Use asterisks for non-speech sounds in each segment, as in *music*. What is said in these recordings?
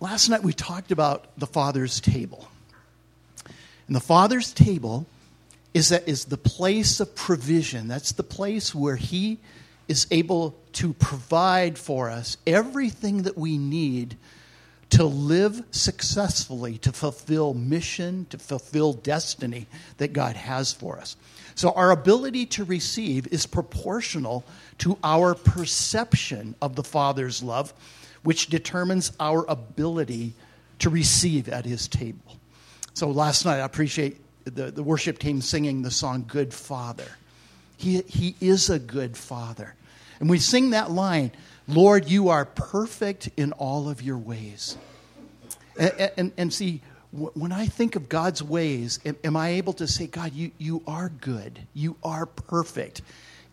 last night we talked about the Father's table. And the Father's table is that is the place of provision. That's the place where He is able to provide for us everything that we need to live successfully, to fulfill mission, to fulfill destiny that God has for us. So, our ability to receive is proportional to our perception of the Father's love, which determines our ability to receive at His table. So, last night, I appreciate the, the worship team singing the song Good Father. He, he is a good Father. And we sing that line Lord, you are perfect in all of your ways. And, and, and see, when I think of God's ways, am, I able to say, God, you, you are good, you are perfect,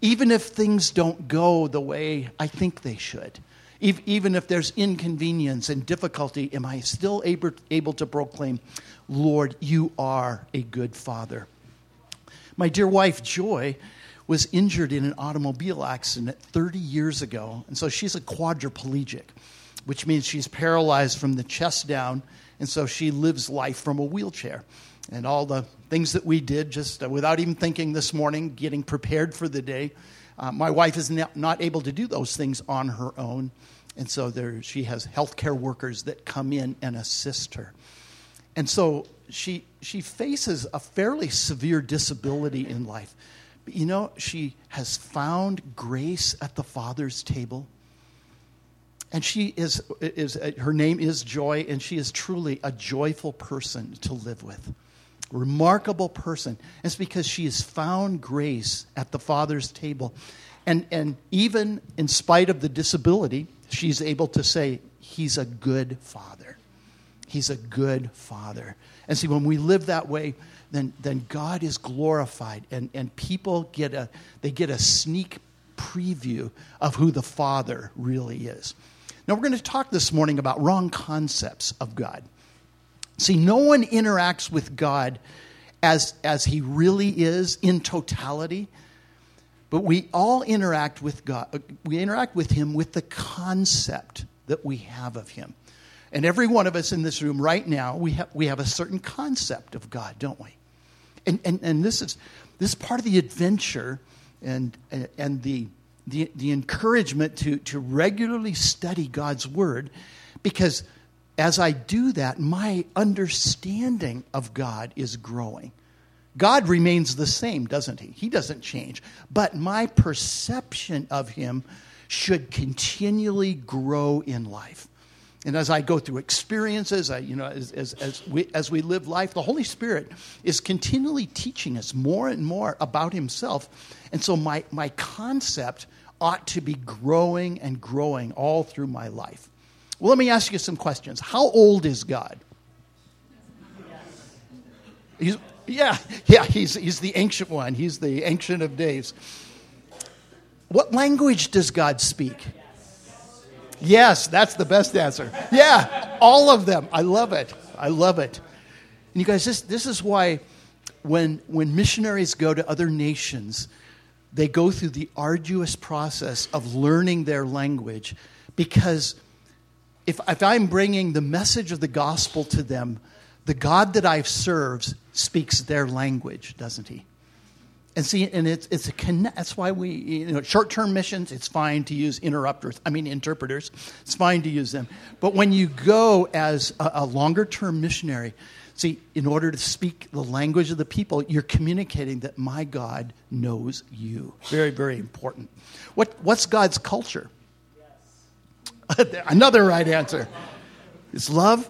even if things don't go the way I think they should? Even if there's inconvenience and difficulty, am I still able, able to proclaim, Lord, you are a good father? My dear wife, Joy, was injured in an automobile accident 30 years ago. And so she's a quadriplegic, which means she's paralyzed from the chest down. And so she lives life from a wheelchair. And all the things that we did, just uh, without even thinking this morning, getting prepared for the day, uh, my wife is not able to do those things on her own. And so there, she has healthcare workers that come in and assist her. And so she, she faces a fairly severe disability in life. But you know, she has found grace at the Father's table. And she is, is, her name is Joy, and she is truly a joyful person to live with. Remarkable person. It's because she has found grace at the Father's table. And, and even in spite of the disability, she's able to say, He's a good Father. He's a good Father. And see, when we live that way, then, then God is glorified and, and people get a, they get a sneak preview of who the Father really is. Now, we're going to talk this morning about wrong concepts of God. See, no one interacts with God as, as he really is in totality, but we all interact with God. Uh, we interact with him with the concept that we have of him. And every one of us in this room right now, we have, we have a certain concept of God, don't we? And, and, and this, is, this is part of the adventure and, uh, and the, the, the encouragement to, to regularly study God's Word because as I do that, my understanding of God is growing. God remains the same, doesn't he? He doesn't change. But my perception of him should continually grow in life. And as I go through experiences, I, you know, as, as, as, we, as we live life, the Holy Spirit is continually teaching us more and more about Himself. And so my, my concept ought to be growing and growing all through my life. Well, let me ask you some questions. How old is God? He's, yeah, yeah, he's, he's the ancient one. He's the ancient of days. What language does God speak? Yes, that's the best answer. Yeah, all of them. I love it. I love it. And you guys, this, this is why when, when missionaries go to other nations, they go through the arduous process of learning their language because if, if I'm bringing the message of the gospel to them, the God that I've served speaks their language, doesn't he? And see, and it's, it's a connect, that's why we, you know, short term missions, it's fine to use interrupters, I mean, interpreters. It's fine to use them. But when you go as a, a longer term missionary, see, in order to speak the language of the people, you're communicating that my God knows you. Very, very important. What, what's God's culture? Yes. *laughs* Another right answer. It's love.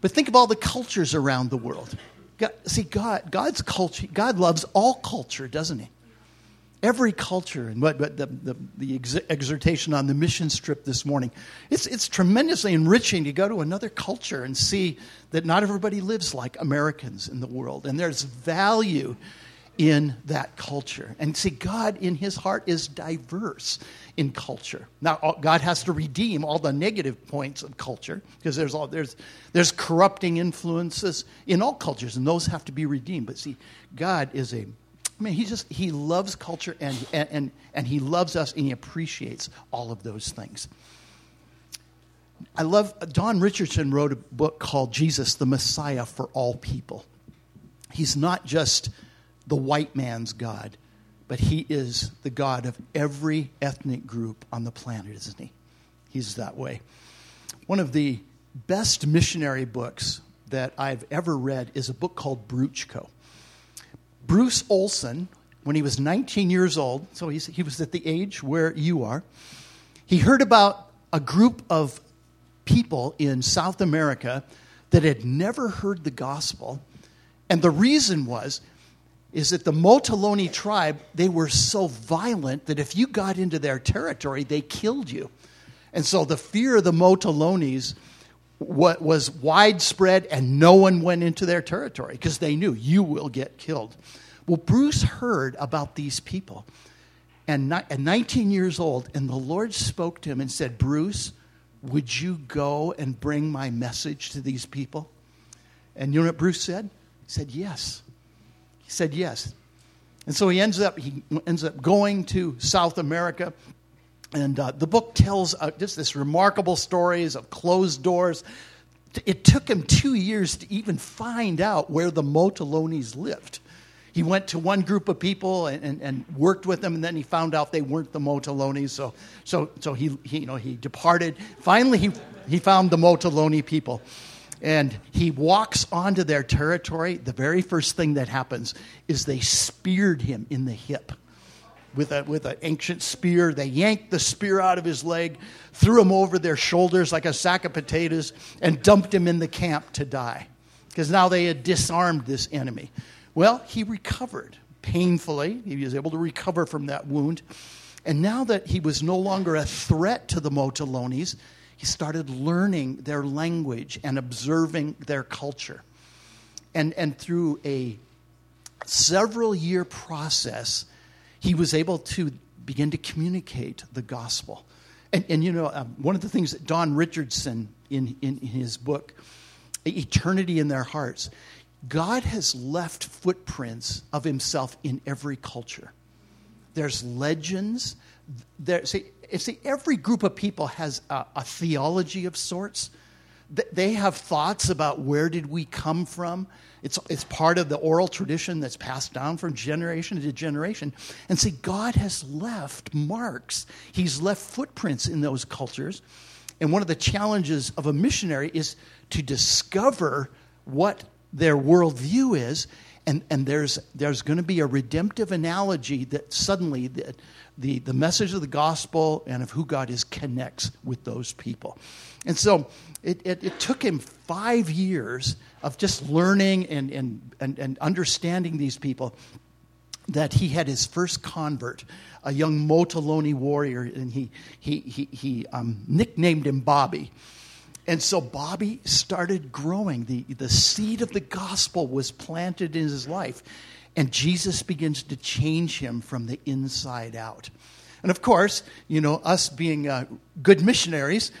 But think of all the cultures around the world. God, see, God, God's culture, God loves all culture, doesn't He? Every culture, and what, what the, the, the exhortation on the mission strip this morning, it's, it's tremendously enriching to go to another culture and see that not everybody lives like Americans in the world. And there's value in that culture. And see, God in his heart is diverse in culture. Now, God has to redeem all the negative points of culture because there's, all, there's, there's corrupting influences in all cultures, and those have to be redeemed. But see, God is a I mean, he just he loves culture and, and, and he loves us and he appreciates all of those things. I love, Don Richardson wrote a book called Jesus, the Messiah for All People. He's not just the white man's God, but he is the God of every ethnic group on the planet, isn't he? He's that way. One of the best missionary books that I've ever read is a book called Bruchko. Bruce Olson, when he was 19 years old, so he was at the age where you are, he heard about a group of people in South America that had never heard the gospel. And the reason was is that the Motilone tribe, they were so violent that if you got into their territory, they killed you. And so the fear of the Motilones was widespread and no one went into their territory because they knew you will get killed. Well, Bruce heard about these people and at 19 years old, and the Lord spoke to him and said, Bruce, would you go and bring my message to these people? And you know what Bruce said? He said, Yes. He said, Yes. And so he ends up, he ends up going to South America. And uh, the book tells uh, just this remarkable stories of closed doors. It took him two years to even find out where the Motilones lived. He went to one group of people and, and, and, worked with them, and then he found out they weren't the Motilones. So, so, so he, he, you know, he departed. Finally, he, he found the Motilone people. And he walks onto their territory. The very first thing that happens is they speared him in the hip with, a, with an ancient spear. They yanked the spear out of his leg, threw him over their shoulders like a sack of potatoes, and dumped him in the camp to die. Because now they had disarmed this enemy. Well, he recovered painfully. He was able to recover from that wound. And now that he was no longer a threat to the Motilones, he started learning their language and observing their culture. And, and through a several year process, he was able to begin to communicate the gospel. And, and you know, uh, one of the things that Don Richardson, in, in, in his book, Eternity in Their Hearts, God has left footprints of himself in every culture. There's legends. There, see, see, every group of people has a, a theology of sorts. They have thoughts about where did we come from. It's, it's part of the oral tradition that's passed down from generation to generation. And see, God has left marks, He's left footprints in those cultures. And one of the challenges of a missionary is to discover what their worldview is. And, and there's, there's going to be a redemptive analogy that suddenly the, the, the message of the gospel and of who God is connects with those people. And so it, it, it took him five years of just learning and, and, and, and understanding these people that he had his first convert, a young Motilone warrior, and he, he, he, he um, nicknamed him Bobby. And so Bobby started growing. The, the seed of the gospel was planted in his life. And Jesus begins to change him from the inside out. And of course, you know, us being uh, good missionaries,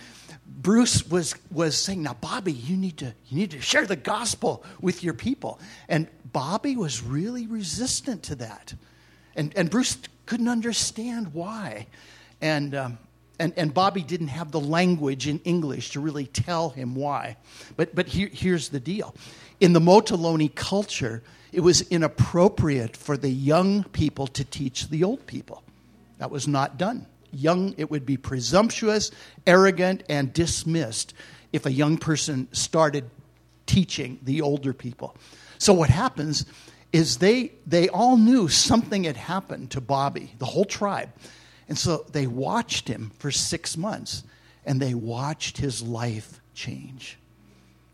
Bruce was, was saying, Now, Bobby, you need, to, you need to share the gospel with your people. And Bobby was really resistant to that. And, and Bruce couldn't understand why. And um, and, and Bobby didn't have the language in English to really tell him why. But, but here, here's the deal in the Motilone culture, it was inappropriate for the young people to teach the old people. That was not done. Young, it would be presumptuous, arrogant, and dismissed if a young person started teaching the older people. So what happens is they they all knew something had happened to Bobby, the whole tribe. And so they watched him for six months and they watched his life change.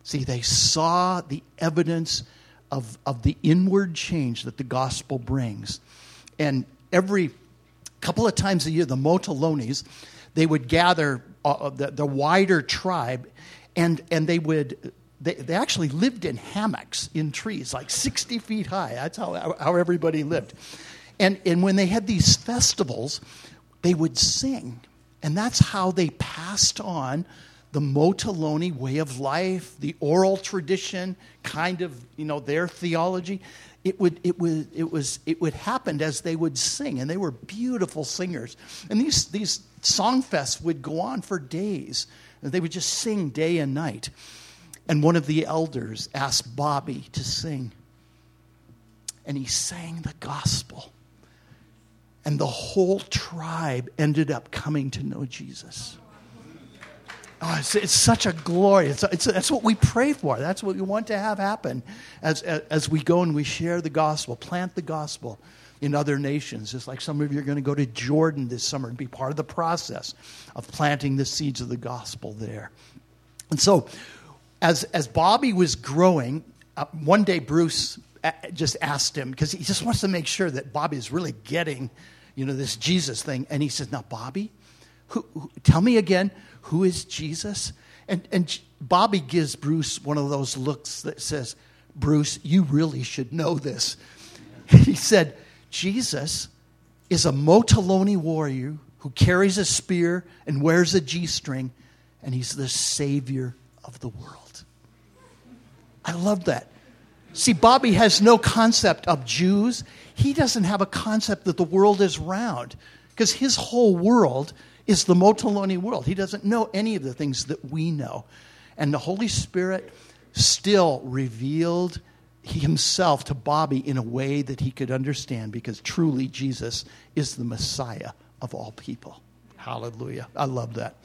See, they saw the evidence of, of the inward change that the gospel brings. And every couple of times a year, the Motilones, they would gather uh, the, the wider tribe and, and they would they, they actually lived in hammocks in trees, like 60 feet high. That's how, how everybody lived. And, and when they had these festivals, they would sing. And that's how they passed on the Motilone way of life, the oral tradition, kind of, you know, their theology. It would, it, would, it, was, it would happen as they would sing, and they were beautiful singers. And these, these song fests would go on for days. And they would just sing day and night. And one of the elders asked Bobby to sing. And he sang the gospel. And the whole tribe ended up coming to know Jesus. Oh, it's, it's, such a glory. It's, it's, that's what we pray for. That's what we want to have happen as, as, we go and we share the gospel, plant the gospel in other nations. It's like some of you are going to go to Jordan this summer and be part of the process of planting the seeds of the gospel there. And so, as, as Bobby was growing, uh, one day Bruce uh, just asked him, because he just wants to make sure that Bobby is really getting, you know, this Jesus thing. And he says, Now, Bobby, who, who, tell me again, who is Jesus? And, and Bobby gives Bruce one of those looks that says, Bruce, you really should know this. *laughs* He said, Jesus is a Motilone warrior who carries a spear and wears a G string, and he's the Savior of the world. I love that. See, Bobby has no concept of Jews. He doesn't have a concept that the world is round because his whole world is the Motilone world. He doesn't know any of the things that we know. And the Holy Spirit still revealed himself to Bobby in a way that he could understand because truly Jesus is the Messiah of all people. Hallelujah. I love that.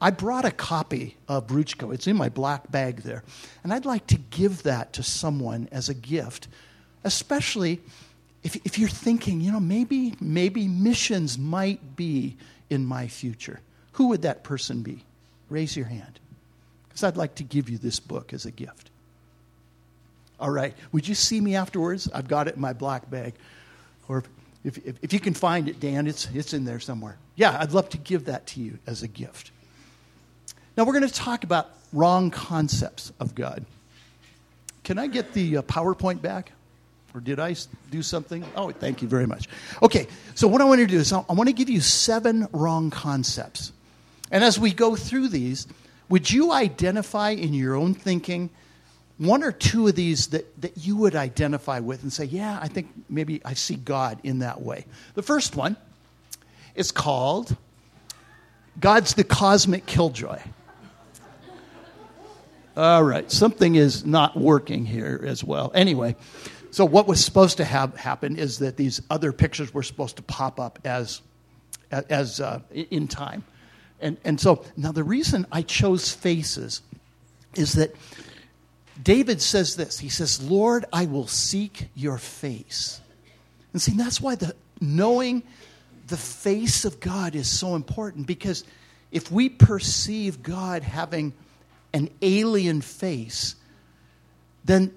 I brought a copy of Bruchko. It's in my black bag there. And I'd like to give that to someone as a gift, especially if, if you're thinking, you know, maybe, maybe missions might be in my future. Who would that person be? Raise your hand. Because I'd like to give you this book as a gift. All right. Would you see me afterwards? I've got it in my black bag. Or if, if, if, you can find it, Dan, it's, it's in there somewhere. Yeah, I'd love to give that to you as a gift. Now, we're going to talk about wrong concepts of God. Can I get the uh, PowerPoint back? Or did I do something? Oh, thank you very much. Okay, so what I want to do is I want to give you seven wrong concepts. And as we go through these, would you identify in your own thinking one or two of these that, that you would identify with and say, yeah, I think maybe I see God in that way? The first one is called God's the cosmic killjoy. All right, something is not working here as well. Anyway, so what was supposed to have happen is that these other pictures were supposed to pop up as, as uh, in time. And, and so now the reason I chose faces is that David says this. He says, Lord, I will seek your face. And see, that's why the knowing the face of God is so important because if we perceive God having an alien face, then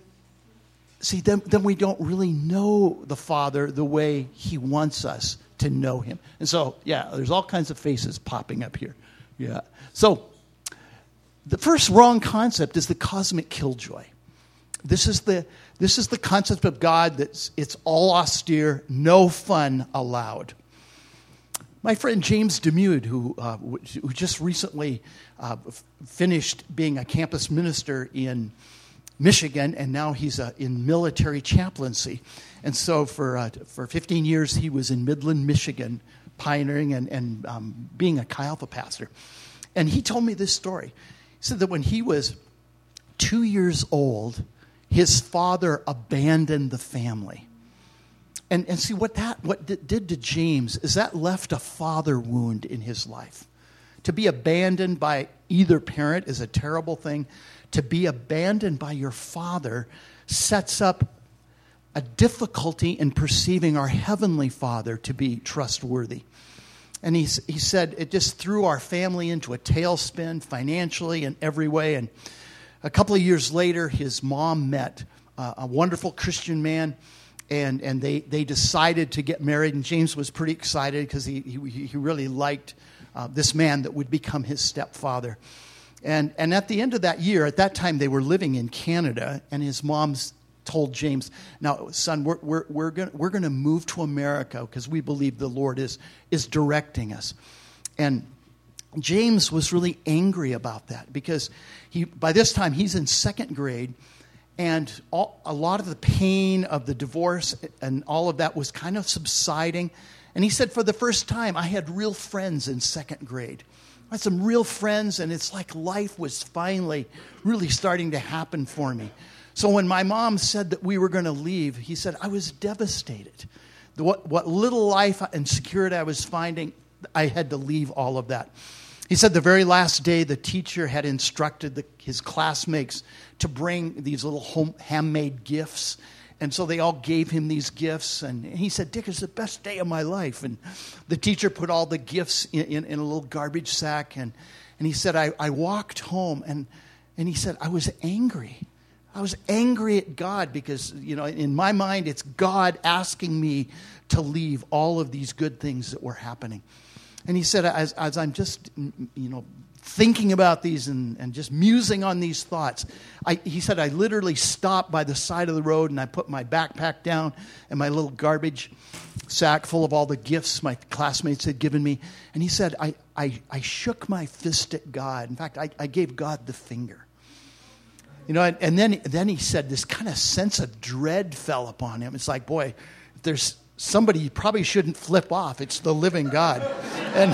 see, then, then we don't really know the Father the way He wants us to know Him. And so, yeah, there's all kinds of faces popping up here. Yeah. So, the first wrong concept is the cosmic killjoy. This is the, this is the concept of God that's it's all austere, no fun allowed. My friend James Demude, who, uh, who just recently uh, finished being a campus minister in Michigan, and now he's uh, in military chaplaincy. And so for, uh, for 15 years, he was in Midland, Michigan, pioneering and, and um, being a Chi Alpha pastor. And he told me this story. He said that when he was two years old, his father abandoned the family. And, and see what that what did to James is that left a father wound in his life. To be abandoned by either parent is a terrible thing to be abandoned by your Father sets up a difficulty in perceiving our Heavenly Father to be trustworthy. And he, he said it just threw our family into a tailspin financially and every way. And a couple of years later, his mom met uh, a wonderful Christian man, and, and they, they decided to get married. And James was pretty excited because he, he, he really liked uh, this man that would become his stepfather. And, and at the end of that year, at that time they were living in Canada, and his mom told James, Now, son, we're, we're, we're going we're to move to America because we believe the Lord is, is directing us. And James was really angry about that because he, by this time he's in second grade, and all, a lot of the pain of the divorce and all of that was kind of subsiding. And he said, For the first time, I had real friends in second grade I had some real friends, and it's like life was finally really starting to happen for me. So when my mom said that we were going to leave, he said, I was devastated. What, what little life and security I was finding, I had to leave all of that. He said the very last day, the teacher had instructed the, his classmates to bring these little home, handmade gifts. And so they all gave him these gifts. And he said, Dick, it's the best day of my life. And the teacher put all the gifts in, in, in a little garbage sack. And, and he said, I, I walked home and, and he said, I was angry. I was angry at God because, you know, in my mind, it's God asking me to leave all of these good things that were happening. And he said, as, as I'm just, you know, thinking about these and, and just musing on these thoughts, I, he said, I literally stopped by the side of the road and I put my backpack down and my little garbage sack full of all the gifts my classmates had given me. And he said, I, I, I shook my fist at God. In fact, I, I gave God the finger. You know, and, then, then he said this kind of sense of dread fell upon him. It's like, boy, if there's somebody you probably shouldn't flip off, it's the living God. And,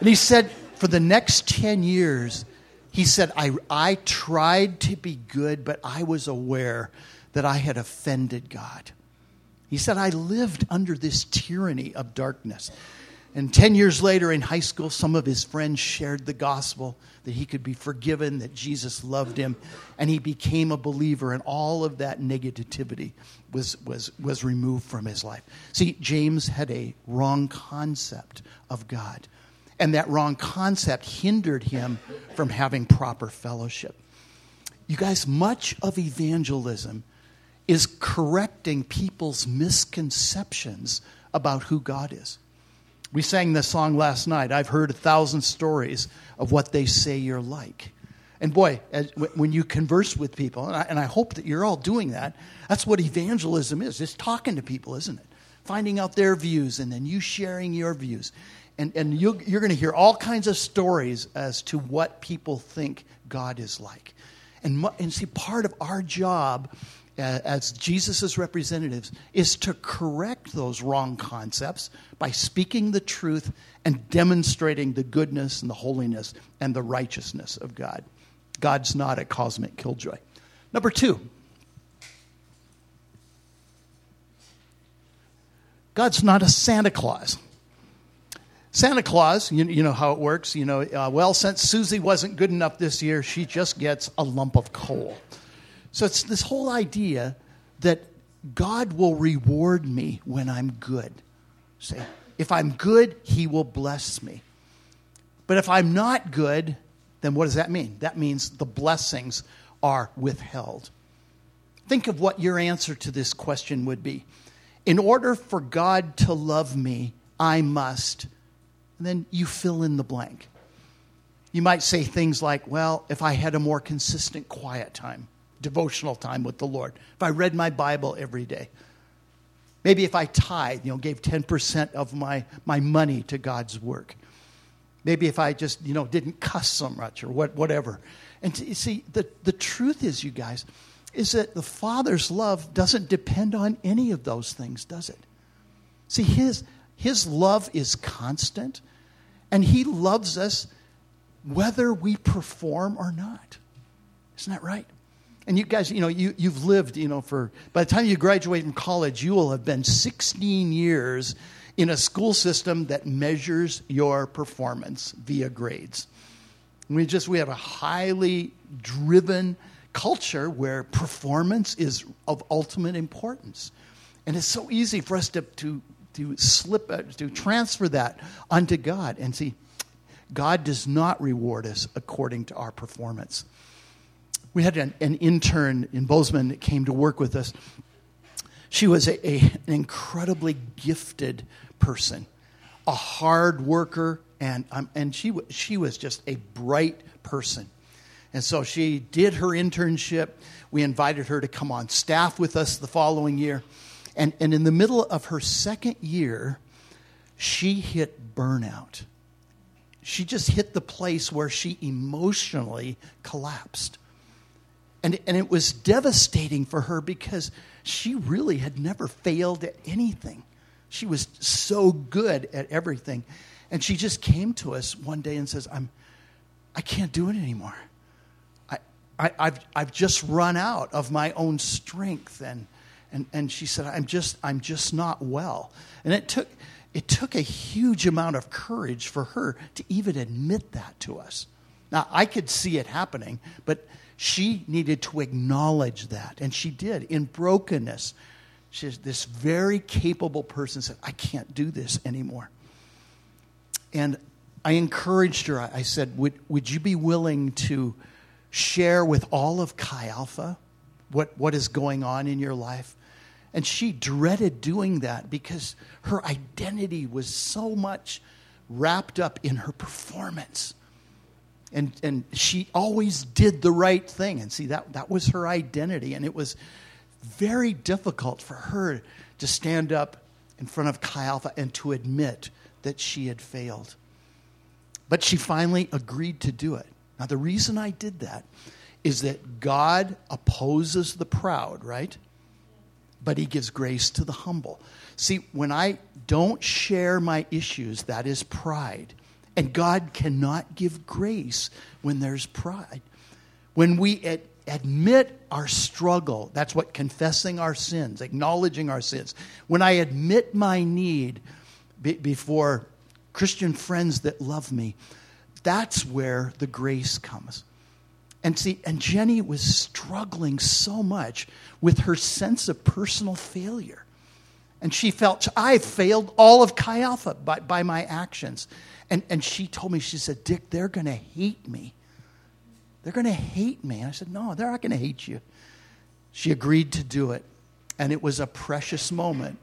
and he said, for the next 10 years, he said, I, I tried to be good, but I was aware that I had offended God. He said, I lived under this tyranny of darkness. And 10 years later in high school, some of his friends shared the gospel that he could be forgiven, that Jesus loved him, and he became a believer, and all of that negativity was, was, was removed from his life. See, James had a wrong concept of God, and that wrong concept hindered him from having proper fellowship. You guys, much of evangelism is correcting people's misconceptions about who God is. We sang this song last night. I've heard a thousand stories of what they say you're like. And boy, as, when you converse with people, and I, and I hope that you're all doing that, that's what evangelism is. It's talking to people, isn't it? Finding out their views and then you sharing your views. And, and you, you're going to hear all kinds of stories as to what people think God is like. And, and see, part of our job uh, as Jesus' representatives is to correct those wrong concepts by speaking the truth and demonstrating the goodness and the holiness and the righteousness of God. God's not a cosmic killjoy. Number two, God's not a Santa Claus. Santa Claus, you, you know how it works. You know, uh, well, since Susie wasn't good enough this year, she just gets a lump of coal. So it's this whole idea that God will reward me when I'm good. See, if I'm good, He will bless me. But if I'm not good, then what does that mean? That means the blessings are withheld. Think of what your answer to this question would be. In order for God to love me, I must. And then you fill in the blank. You might say things like, well, if I had a more consistent quiet time, devotional time with the Lord, if I read my Bible every day, maybe if I tithe, you know, gave 10% of my, my money to God's work, maybe if I just, you know, didn't cuss so much or what, whatever. And you see, the, the truth is, you guys, is that the Father's love doesn't depend on any of those things, does it? See, His, his love is constant, and He loves us whether we perform or not. Isn't that right? and you guys, you know, you, you've lived, you know, for, by the time you graduate from college, you will have been 16 years in a school system that measures your performance via grades. We just, we have a highly driven culture where performance is of ultimate importance. And it's so easy for us to, to, to slip, uh, to transfer that unto God. And see, God does not reward us according to our performance we had an, an intern in Bozeman that came to work with us. She was a, a, an incredibly gifted person, a hard worker, and, um, and she, she was just a bright person. And so she did her internship. We invited her to come on staff with us the following year. And, and in the middle of her second year, she hit burnout. She just hit the place where she emotionally collapsed. And, and it was devastating for her because she really had never failed at anything. She was so good at everything. And she just came to us one day and says, I'm, I can't do it anymore. I, I, I've, I've just run out of my own strength. And, and, and she said, I'm just, I'm just not well. And it took, it took a huge amount of courage for her to even admit that to us. Now, I could see it happening, but she needed to acknowledge that. And she did in brokenness. This very capable person said, I can't do this anymore. And I encouraged her. I said, Would, would you be willing to share with all of Chi Alpha what, what is going on in your life? And she dreaded doing that because her identity was so much wrapped up in her performance. And, and she always did the right thing. And see, that, that was her identity. And it was very difficult for her to stand up in front of Chi Alpha and to admit that she had failed. But she finally agreed to do it. Now, the reason I did that is that God opposes the proud, right? But he gives grace to the humble. See, when I don't share my issues, that is pride. And God cannot give grace when there's pride. When we ad- admit our struggle, that's what confessing our sins, acknowledging our sins. When I admit my need be- before Christian friends that love me. That's where the grace comes. And see, and Jenny was struggling so much with her sense of personal failure. And she felt, I failed all of Chi Alpha by, by my actions. And, and she told me, she said, Dick, they're going to hate me. They're going to hate me. And I said, No, they're not going to hate you. She agreed to do it. And it was a precious moment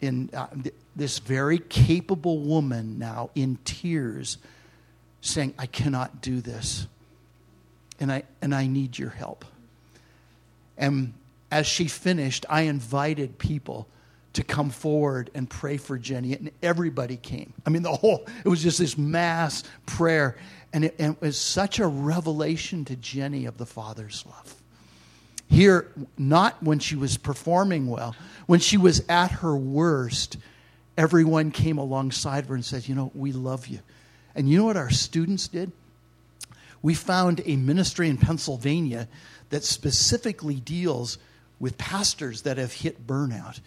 in uh, this very capable woman now in tears saying, I cannot do this. And I, and I need your help. And as she finished, I invited people to come forward and pray for Jenny, and everybody came. I mean, the whole, it was just this mass prayer. And it, and it was such a revelation to Jenny of the Father's love. Here, not when she was performing well, when she was at her worst, everyone came alongside her and said, You know, we love you. And you know what our students did? We found a ministry in Pennsylvania that specifically deals with pastors that have hit burnout.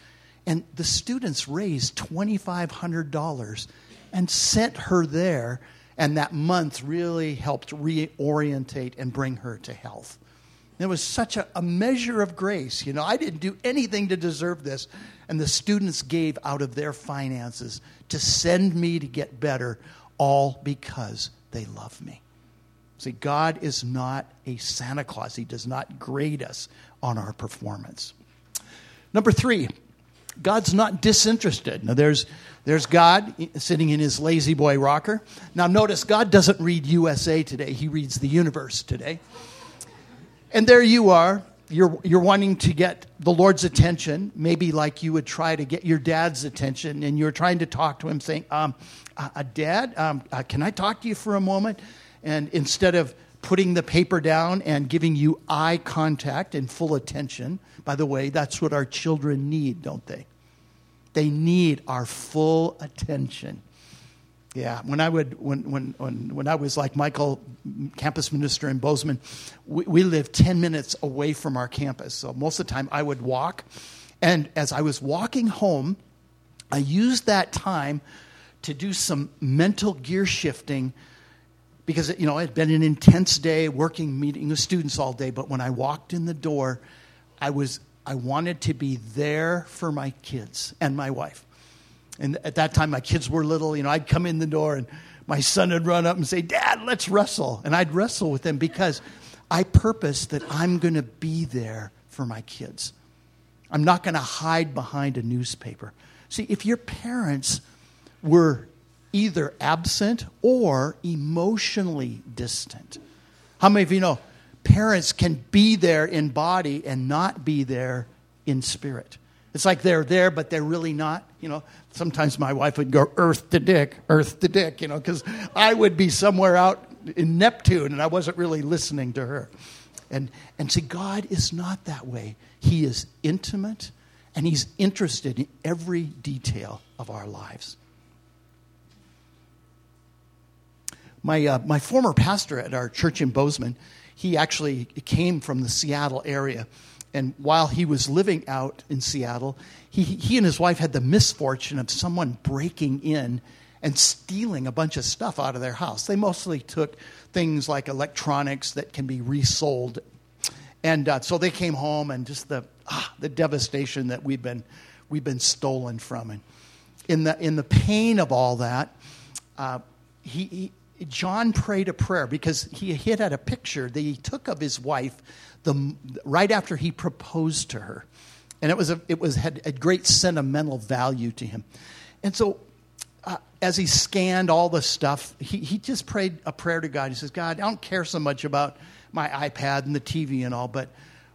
And the students raised $2,500 and sent her there. And that month really helped reorientate and bring her to health. It was such a, a measure of grace. You know, I didn't do anything to deserve this. And the students gave out of their finances to send me to get better, all because they love me. See, God is not a Santa Claus, He does not grade us on our performance. Number three, God's not disinterested. Now, there's, there's God sitting in his lazy boy rocker. Now, notice God doesn't read USA today, He reads the universe today. And there you are. You're, you're wanting to get the Lord's attention, maybe like you would try to get your dad's attention, and you're trying to talk to him, saying, um, uh, uh, Dad, um, uh, can I talk to you for a moment? And instead of putting the paper down and giving you eye contact and full attention, by the way, that's what our children need, don't they? They need our full attention. Yeah, when I would when when when, when I was like Michael, campus minister in Bozeman, we, we lived ten minutes away from our campus. So most of the time I would walk, and as I was walking home, I used that time to do some mental gear shifting because you know it had been an intense day working meeting with students all day. But when I walked in the door, I was I wanted to be there for my kids and my wife. And at that time, my kids were little. You know, I'd come in the door and my son would run up and say, Dad, let's wrestle. And I'd wrestle with them because I purpose that I'm going to be there for my kids. I'm not going to hide behind a newspaper. See, if your parents were either absent or emotionally distant, how many of you know parents can be there in body and not be there in spirit? It's like they're there, but they're really not. You know, sometimes my wife would go, Earth to Dick, Earth to Dick, you know, because I would be somewhere out in Neptune and I wasn't really listening to her. And, and see, God is not that way. He is intimate and He's interested in every detail of our lives. My, uh, my former pastor at our church in Bozeman, he actually came from the Seattle area. And while he was living out in Seattle, he, he and his wife had the misfortune of someone breaking in and stealing a bunch of stuff out of their house. They mostly took things like electronics that can be resold. And uh, so they came home and just the, ah, the devastation that we've been, we've been stolen from. And in the, in the pain of all that, uh, he, he, John prayed a prayer because he had at a picture that he took of his wife the, right after he proposed to her. And it, was a, it was, had a great sentimental value to him. And so uh, as he scanned all the stuff, he, he just prayed a prayer to God. He says, God, I don't care so much about my iPad and the TV and all, but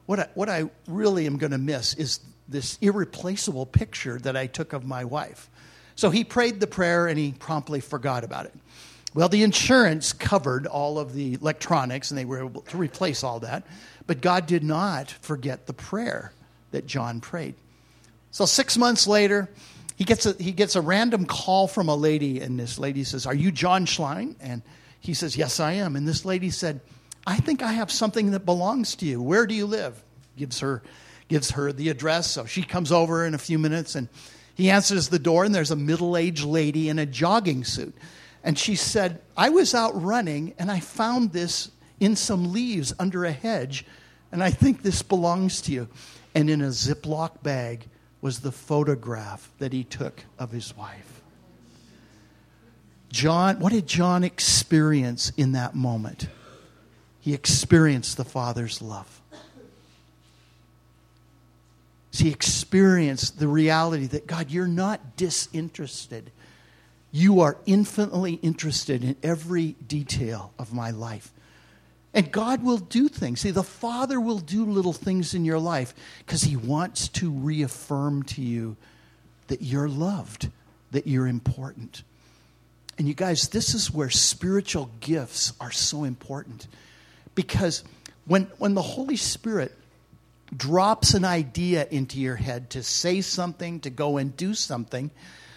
what I, what I really am going to miss is this irreplaceable picture that I took of my wife. So he prayed the prayer and he promptly forgot about it. Well, the insurance covered all of the electronics and they were able to replace all that. But God did not forget the prayer that John prayed. So six months later, he gets, a, he gets a random call from a lady, and this lady says, Are you John Schlein? And he says, Yes, I am. And this lady said, I think I have something that belongs to you. Where do you live? Gives her, gives her the address. So she comes over in a few minutes, and he answers the door, and there's a middle aged lady in a jogging suit. And she said, I was out running, and I found this in some leaves under a hedge, and I think this belongs to you. And in a Ziploc bag was the photograph that he took of his wife. John, what did John experience in that moment? He experienced the Father's love. He experienced the reality that God, you're not disinterested. You are infinitely interested in every detail of my life. And God will do things. See, the Father will do little things in your life because He wants to reaffirm to you that you're loved, that you're important. And you guys, this is where spiritual gifts are so important. Because when, when the Holy Spirit drops an idea into your head to say something, to go and do something,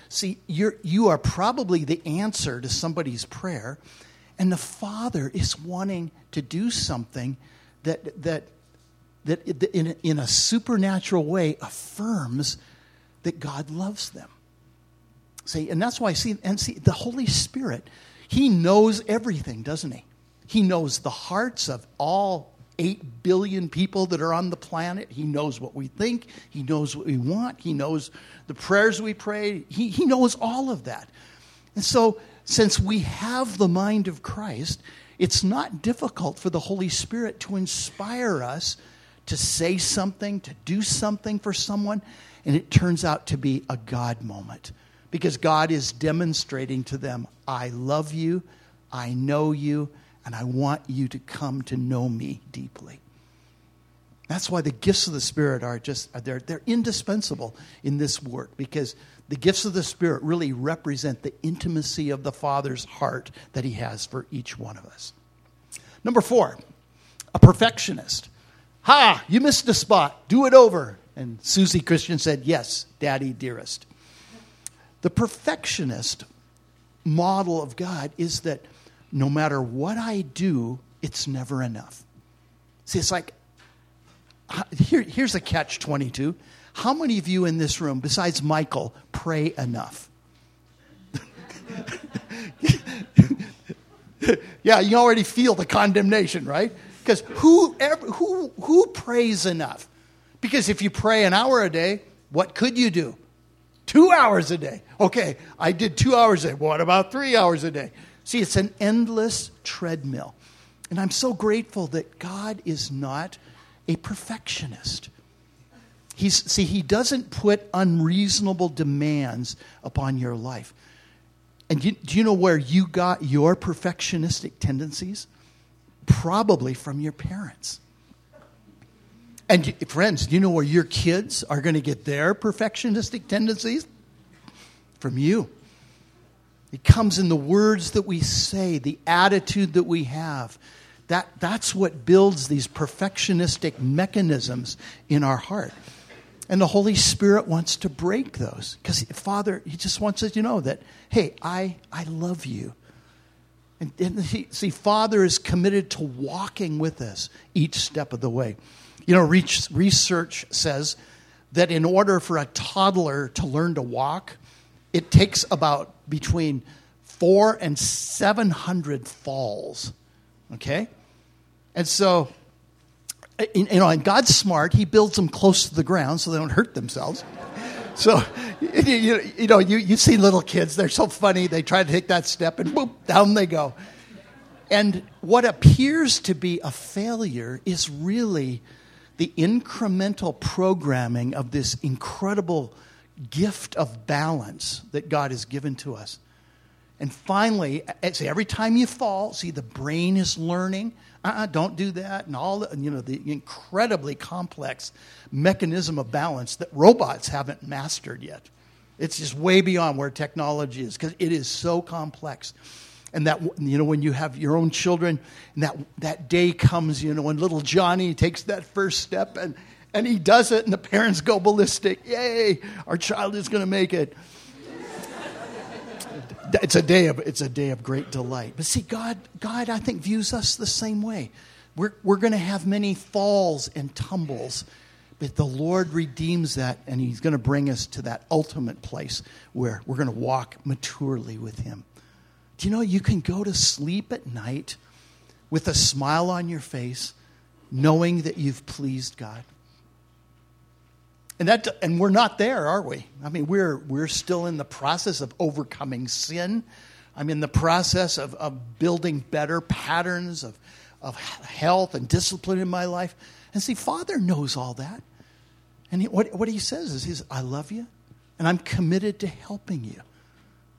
see, you're, you are probably the answer to somebody's prayer. And the Father is wanting to do something that, that, that in, in a supernatural way affirms that God loves them. See, and that's why, I see, and see, the Holy Spirit, He knows everything, doesn't He? He knows the hearts of all 8 billion people that are on the planet. He knows what we think. He knows what we want. He knows the prayers we pray. He, he knows all of that. And so since we have the mind of Christ, it's not difficult for the Holy Spirit to inspire us to say something, to do something for someone, and it turns out to be a God moment. Because God is demonstrating to them, I love you, I know you, and I want you to come to know me deeply. That's why the gifts of the Spirit are just, they're, they're indispensable in this work because the gifts of the Spirit really represent the intimacy of the Father's heart that He has for each one of us. Number four, a perfectionist. Ha, you missed a spot. Do it over. And Susie Christian said, Yes, Daddy, dearest. The perfectionist model of God is that no matter what I do, it's never enough. See, it's like, uh, here, here's a catch 22. How many of you in this room, besides Michael, pray enough? *laughs* yeah, you already feel the condemnation, right? Because who, who, who prays enough? Because if you pray an hour a day, what could you do? Two hours a day. Okay, I did two hours a day. What about three hours a day? See, it's an endless treadmill. And I'm so grateful that God is not a perfectionist. He's, see, he doesn't put unreasonable demands upon your life. And you, do you know where you got your perfectionistic tendencies? Probably from your parents. And friends, do you know where your kids are going to get their perfectionistic tendencies? From you. It comes in the words that we say, the attitude that we have. That, that's what builds these perfectionistic mechanisms in our heart. And the Holy Spirit wants to break those because Father, He just wants us to know that, hey, I, I love you. And, and he, see, Father is committed to walking with us each step of the way. You know, research says that in order for a toddler to learn to walk, it takes about between four and 700 falls. Okay? And so, you know, and God's smart. He builds them close to the ground so they don't hurt themselves. *laughs* So, *laughs* you, you know, you, you see little kids, they're so funny. They try to take that step and boop, down they go. And what appears to be a failure is really the incremental programming of this incredible gift of balance that God has given to us. And finally, eh, see, every time you fall, see, the brain is learning. Uh-uh, don't do that. And all the, you know, the incredibly complex mechanism of balance that robots haven't mastered yet. It's just way beyond where technology is because it is so complex. And that, you know, when you have your own children, and that, that day comes, you know, when little Johnny takes that first step and, and he does it, and the parents go ballistic. Yay, our child is going to make it. it's a day of it's a day of great delight. But see, God, God, I think views us the same way. We're we're going to have many falls and tumbles, but the Lord redeems that, and He's going to bring us to that ultimate place where we're going to walk maturely with Him. Do you know you can go to sleep at night with a smile on your face, knowing that you've pleased God? And, that, and we're not there, are we? I mean, we're, we're still in the process of overcoming sin. I'm in the process of, of building better patterns of, of health and discipline in my life. And see, Father knows all that. And he, what, what he says is, he says, I love you, and I'm committed to helping you.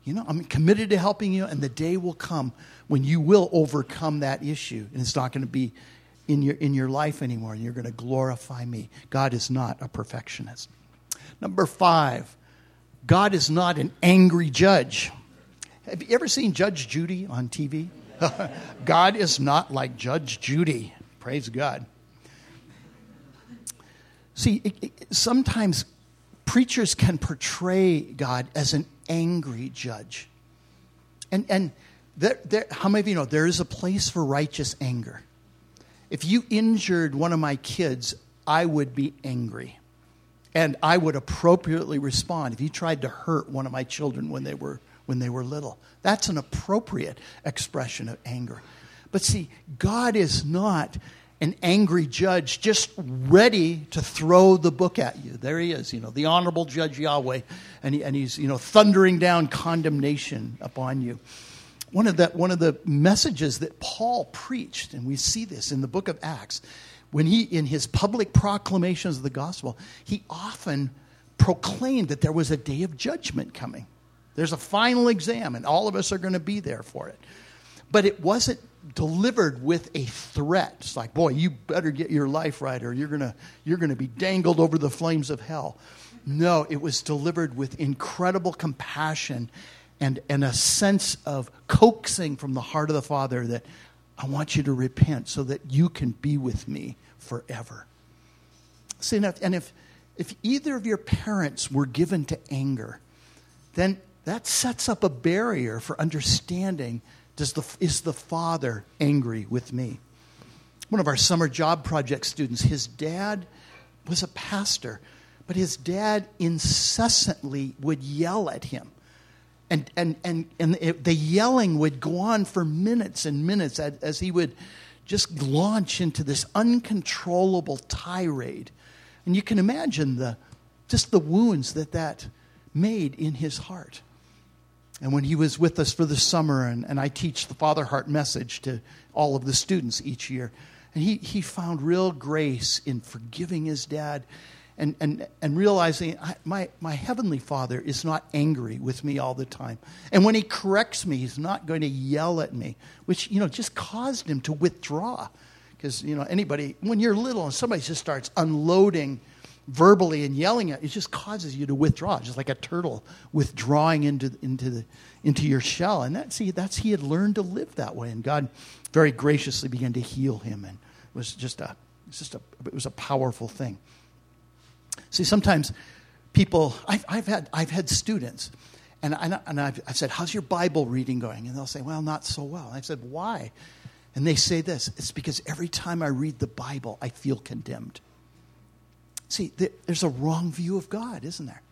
You know, I'm committed to helping you, and the day will come when you will overcome that issue. And it's not going to be in your, in your life anymore, and you're going to glorify me. God is not a perfectionist. Number five, God is not an angry judge. Have you ever seen Judge Judy on TV? *laughs* God is not like Judge Judy. Praise God. See, it, it, sometimes preachers can portray God as an angry judge. And, and there, there, how many of you know there is a place for righteous anger? If you injured one of my kids, I would be angry. And I would appropriately respond if you tried to hurt one of my children when they were, when they were little. That's an appropriate expression of anger. But see, God is not an angry judge just ready to throw the book at you. There he is, you know, the honorable judge Yahweh, and, he, and he's, you know, thundering down condemnation upon you. One of, the, one of the messages that Paul preached, and we see this in the book of Acts, when he, in his public proclamations of the gospel, he often proclaimed that there was a day of judgment coming. There's a final exam, and all of us are going to be there for it. But it wasn't delivered with a threat. It's like, boy, you better get your life right or you're going you're to be dangled over the flames of hell. No, it was delivered with incredible compassion and, and a sense of coaxing from the heart of the Father that I want you to repent so that you can be with me forever. See, and if, if either of your parents were given to anger, then that sets up a barrier for understanding does the, is the father angry with me? One of our summer job project students, his dad was a pastor, but his dad incessantly would yell at him. And, and, and, and the yelling would go on for minutes and minutes as, as he would just launch into this uncontrollable tirade. And you can imagine the, just the wounds that that made in his heart. And when he was with us for the summer, and, and I teach the Father Heart message to all of the students each year, and he, he found real grace in forgiving his dad and, and, and realizing I, my, my heavenly father is not angry with me all the time. And when he corrects me, he's not going to yell at me, which, you know, just caused him to withdraw. Because, you know, anybody, when you're little and somebody just starts unloading verbally and yelling at it just causes you to withdraw, just like a turtle withdrawing into, into, the, into your shell. And that, see, that's he had learned to live that way. And God very graciously began to heal him. And it was just a, it was just a, it was a powerful thing. See, sometimes people, I've, I've, had, I've had students, And, I, and I, I said, How's your Bible reading going? And they'll say, Well, not so well. And I said, Why? And they say this it's because every time I read the Bible, I feel condemned. See, there's a wrong view of God, isn't there?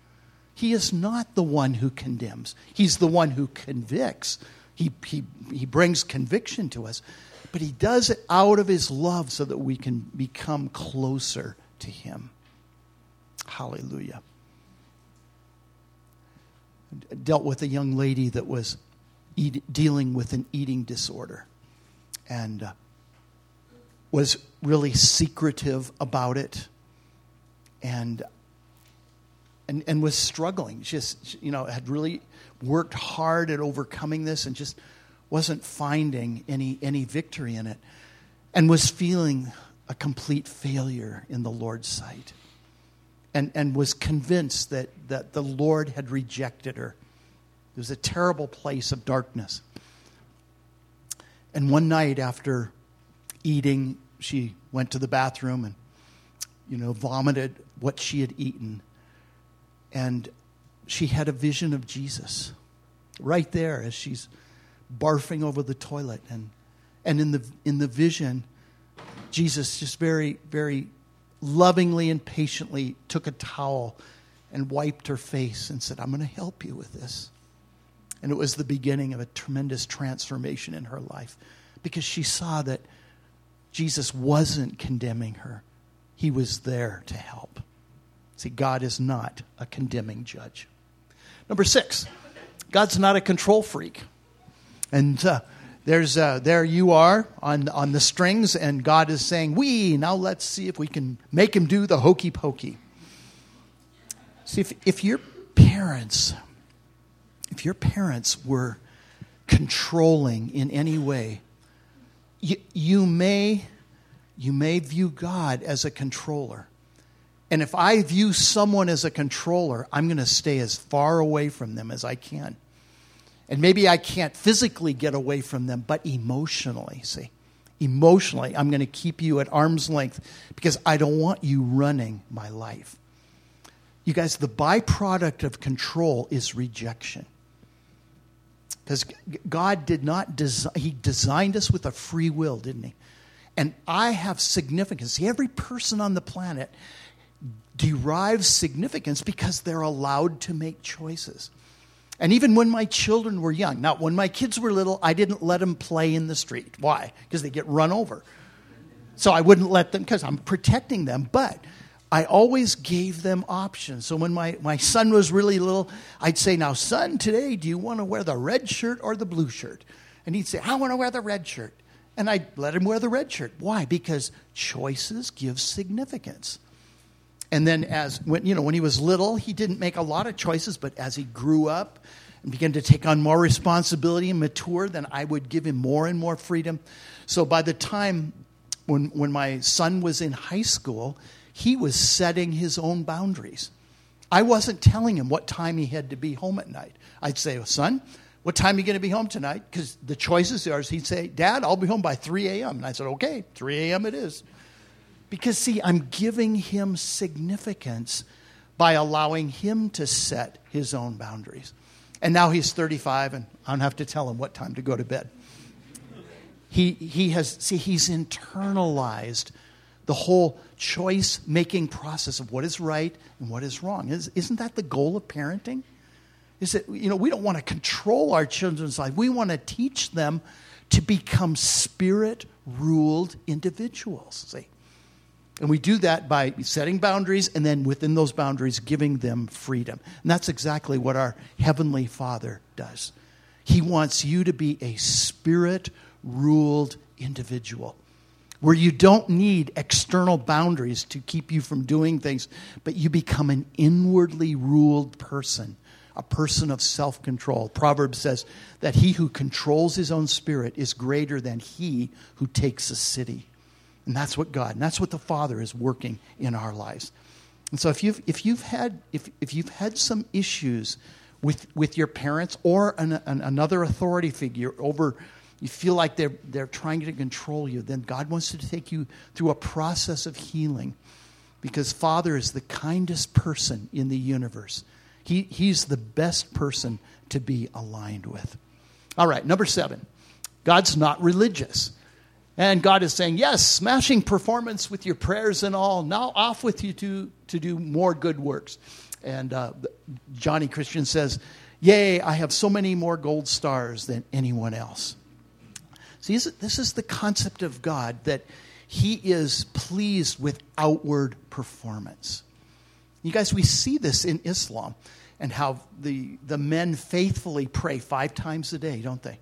He is not the one who condemns, He's the one who convicts. He, he, he brings conviction to us, but He does it out of His love so that we can become closer to Him. Hallelujah. Dealt with a young lady that was eat, dealing with an eating disorder and uh, was really secretive about it and and and was struggling just you know had really worked hard at overcoming this and just wasn't finding any any victory in it and was feeling a complete failure in the Lord's sight and and was convinced that that the Lord had rejected her it was a terrible place of darkness and one night after eating, she went to the bathroom and, you know, vomited what she had eaten. And she had a vision of Jesus right there as she's barfing over the toilet. And, and in, the, in the vision, Jesus just very, very lovingly and patiently took a towel and wiped her face and said, I'm going to help you with this. And it was the beginning of a tremendous transformation in her life because she saw that Jesus wasn't condemning her, He was there to help. See, God is not a condemning judge. Number six, God's not a control freak. And uh, there's, uh, there you are on, on the strings, and God is saying, We, now let's see if we can make him do the hokey pokey. See, if, if your parents if your parents were controlling in any way, you, you, may, you may view God as a controller. And if I view someone as a controller, I'm going to stay as far away from them as I can. And maybe I can't physically get away from them, but emotionally, see, emotionally, I'm going to keep you at arm's length because I don't want you running my life. You guys, the byproduct of control is rejection. Because God did not design, He designed us with a free will, didn't He? And I have significance. See, every person on the planet derives significance because they're allowed to make choices. And even when my children were young, now when my kids were little, I didn't let them play in the street. Why? Because they get run over. So I wouldn't let them, because I'm protecting them. But I always gave them options. So when my, my son was really little, I'd say, Now, son, today, do you want to wear the red shirt or the blue shirt? And he'd say, I want to wear the red shirt. And I'd let him wear the red shirt. Why? Because choices give significance. And then as when you know when he was little, he didn't make a lot of choices, but as he grew up and began to take on more responsibility and mature, then I would give him more and more freedom. So by the time when when my son was in high school, he was setting his own boundaries. I wasn't telling him what time he had to be home at night. I'd say, son, what time are you going to be home tonight? Because the choice is yours. He'd say, Dad, I'll be home by 3 a.m. And I said, okay, 3 a.m. it is. Because, see, I'm giving him significance by allowing him to set his own boundaries. And now he's 35, and I don't have to tell him what time to go to bed. He, he has, see, he's internalized the whole choice making process of what is right and what is wrong. Isn't that the goal of parenting? Is that, you know, we don't want to control our children's life. We want to teach them to become spirit ruled individuals. See? And we do that by setting boundaries and then within those boundaries giving them freedom. And that's exactly what our Heavenly Father does. He wants you to be a spirit ruled individual where you don't need external boundaries to keep you from doing things, but you become an inwardly ruled person, a person of self control. Proverbs says that he who controls his own spirit is greater than he who takes a city. And that's what God, and that's what the Father is working in our lives. And so if you've, if you've, had, if, if you've had some issues with, with your parents or an, an, another authority figure over you feel like they're, they're trying to control you, then God wants to take you through a process of healing because Father is the kindest person in the universe. He, he's the best person to be aligned with. All right, number seven God's not religious. And God is saying, Yes, smashing performance with your prayers and all. Now off with you to, to do more good works. And uh, Johnny Christian says, Yay, I have so many more gold stars than anyone else. See, this is the concept of God that He is pleased with outward performance. You guys, we see this in Islam and how the, the men faithfully pray five times a day, don't they?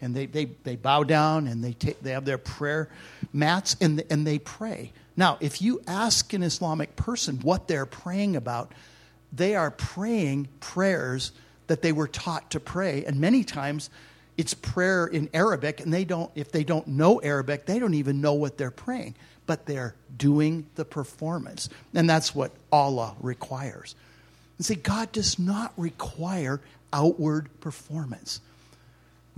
And they, they, they bow down and they, take, they have their prayer mats and, and they pray. Now, if you ask an Islamic person what they're praying about, they are praying prayers that they were taught to pray. And many times it's prayer in Arabic, and they don't, if they don't know Arabic, they don't even know what they're praying, but they're doing the performance. And that's what Allah requires. And see, God does not require outward performance.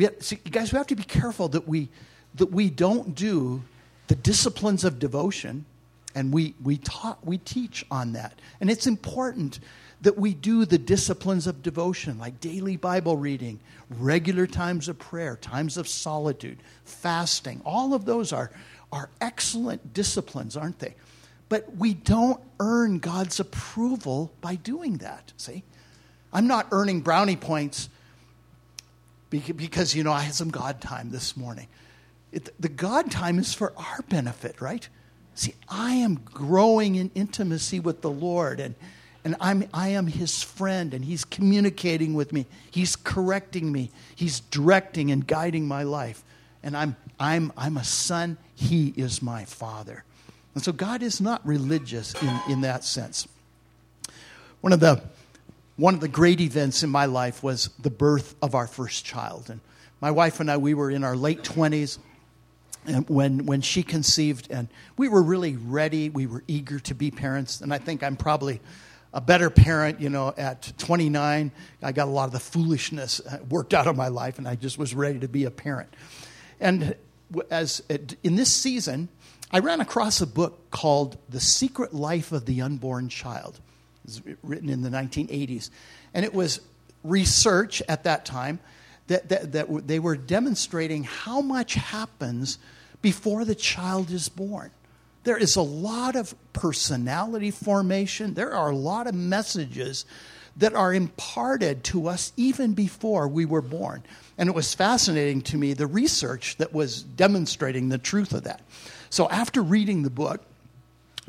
We have, see, guys, we have to be careful that we, that we don't do the disciplines of devotion, and we, we, taught, we teach on that. And it's important that we do the disciplines of devotion, like daily Bible reading, regular times of prayer, times of solitude, fasting. All of those are, are excellent disciplines, aren't they? But we don't earn God's approval by doing that, see? I'm not earning brownie points because, you know, I had some God time this morning. It, the God time is for our benefit, right? See, I am growing in intimacy with the Lord, and and I'm, I am his friend, and he's communicating with me. He's correcting me. He's directing and guiding my life. And I'm, I'm, I'm a son. He is my father. And so God is not religious in, in that sense. One of, the, one of the great events in my life was the birth of our first child. And my wife and I, we were in our late 20s and when, when she conceived, and we were really ready. We were eager to be parents. And I think I'm probably a better parent, you know, at 29. I got a lot of the foolishness worked out of my life, and I just was ready to be a parent. And as in this season, I ran across a book called The Secret Life of the Unborn Child. Was written in the 1980s. And it was research at that time that, that, that they were demonstrating how much happens before the child is born. There is a lot of personality formation. There are a lot of messages that are imparted to us even before we were born. And it was fascinating to me the research that was demonstrating the truth of that. So after reading the book,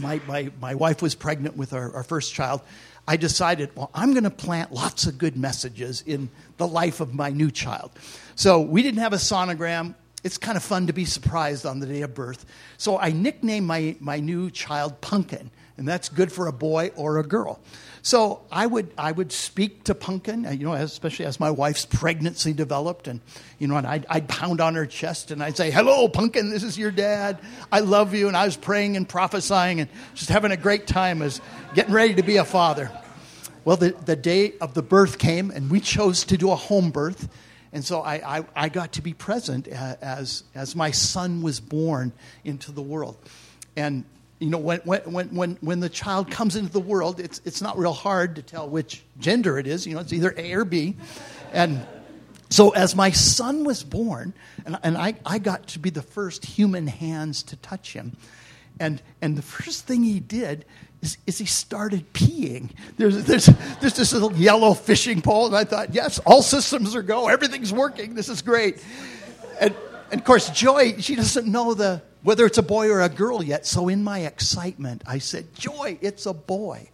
my, my, my wife was pregnant with our, our first child. I decided, well, I'm going to plant lots of good messages in the life of my new child. So we didn't have a sonogram it's kind of fun to be surprised on the day of birth. So I nicknamed my, my new child Pumpkin, and that's good for a boy or a girl. So I would, I would speak to Punkin, uh, you know, especially as my wife's pregnancy developed, and, you know, and I'd, I'd pound on her chest and I'd say, hello, Punkin, this is your dad. I love you. And I was praying and prophesying and just having a great time as getting ready to be a father. Well, the, the day of the birth came, and we chose to do a home birth. And so I, I, I, got to be present uh, as, as my son was born into the world. And, you know, when, when, when, when the child comes into the world, it's, it's not real hard to tell which gender it is. You know, it's either A or B. And so as my son was born, and, and I, I got to be the first human hands to touch him, and, and the first thing he did is, is he started peeing. There's, there's, there's this little yellow fishing pole, and I thought, yes, all systems are go. Everything's working. This is great. And, and of course, Joy, she doesn't know the whether it's a boy or a girl yet. So in my excitement, I said, Joy, it's a boy.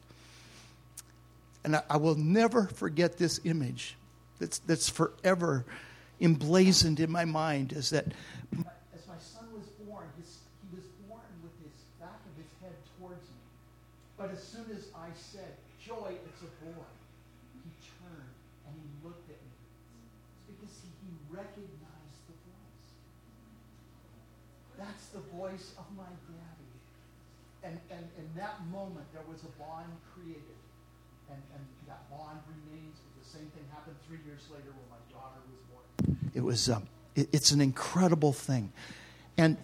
And I, I will never forget this image that's, that's forever emblazoned in my mind is that But as soon as I said, Joy, it's a boy, he turned and he looked at me. It's because he, he recognized the voice. That's the voice of my daddy. And, and in that moment, there was a bond created. And, and that bond remains. The same thing happened three years later when my daughter was born. It was, um, it, it's an incredible thing. And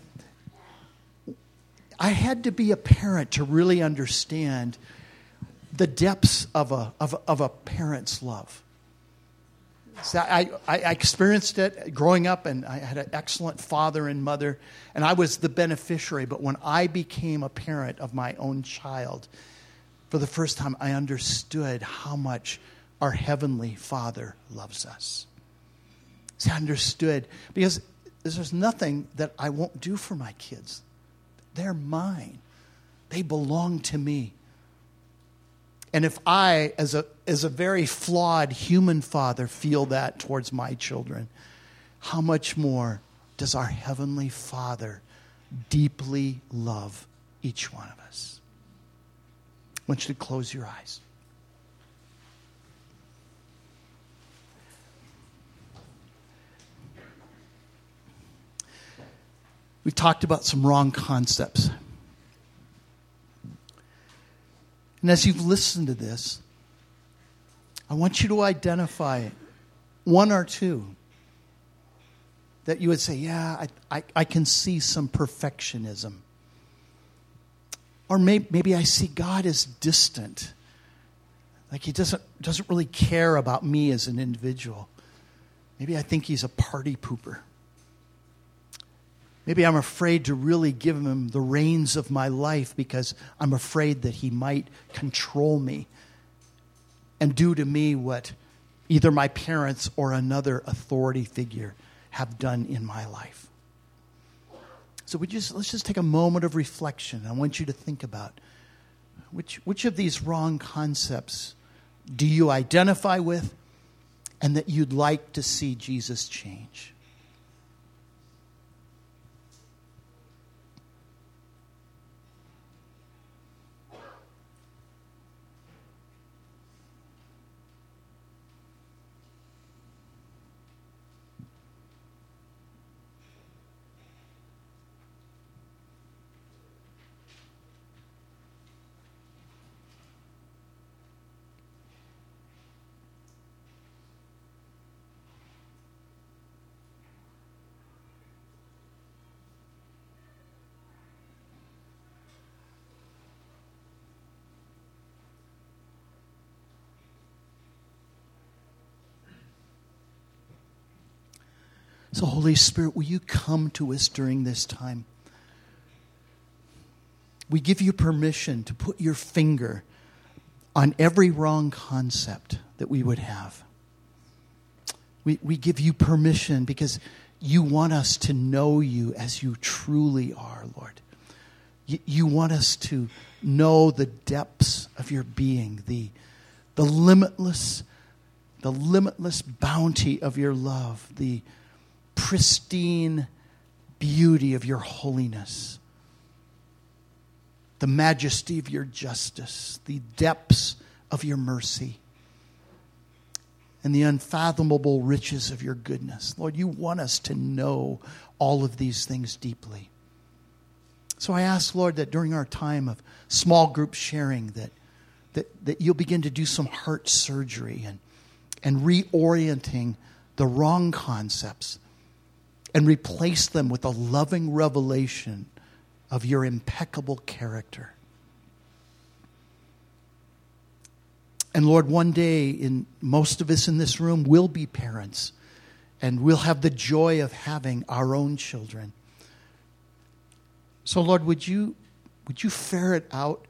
I had to be a parent to really understand the depths of a, of, of a parent's love. So I, I, experienced it growing up, and I had an excellent father and mother, and I was the beneficiary. But when I became a parent of my own child, for the first time, I understood how much our Heavenly Father loves us. I understood because there's nothing that I won't do for my kids. They're mine, they belong to me. And if I, as a, as a very flawed human father, feel that towards my children, how much more does our Heavenly Father deeply love each one of us? I want you to close your eyes. We've talked about some wrong concepts. And as you've listened to this, I want you to identify one or two that you would say, Yeah, I, I, I can see some perfectionism. Or maybe, maybe I see God as distant. Like he doesn't, doesn't really care about me as an individual. Maybe I think he's a party pooper. Maybe I'm afraid to really give him the reins of my life because I'm afraid that he might control me and do to me what either my parents or another authority figure have done in my life. So we just let's just take a moment of reflection. I want you to think about which which of these wrong concepts do you identify with and that you'd like to see Jesus change? So, Holy Spirit, will you come to us during this time? We give you permission to put your finger on every wrong concept that we would have. We, we give you permission because you want us to know you as you truly are, Lord. You, you want us to know the depths of your being, the, the limitless, the limitless bounty of your love, the pristine beauty of your holiness, the majesty of your justice, the depths of your mercy, and the unfathomable riches of your goodness. Lord, you want us to know all of these things deeply. So I ask, Lord, that during our time of small group sharing, that, that, that you'll begin to do some heart surgery and, and reorienting the wrong concepts and replace them with a loving revelation of your impeccable character. And Lord, one day, in most of us in this room will be parents, and we'll have the joy of having our own children. So, Lord, would you would you ferret out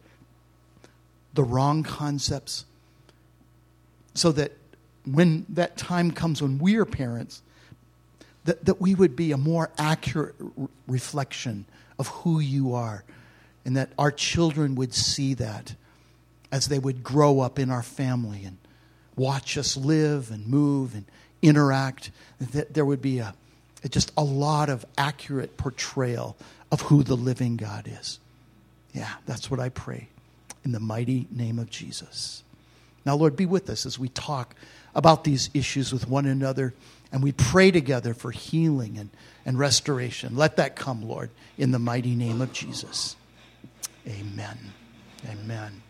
the wrong concepts so that when that time comes when we are parents, that, that we would be a more accurate r- reflection of who you are, and that our children would see that as they would grow up in our family and watch us live and move and interact, that there would be a, just a lot of accurate portrayal of who the living God is. Yeah, that's what I pray in the mighty name of Jesus. Now, Lord, be with us as we talk about these issues with one another and we pray together for healing and, and restoration. Let that come, Lord, in the mighty name of Jesus. Amen. Amen.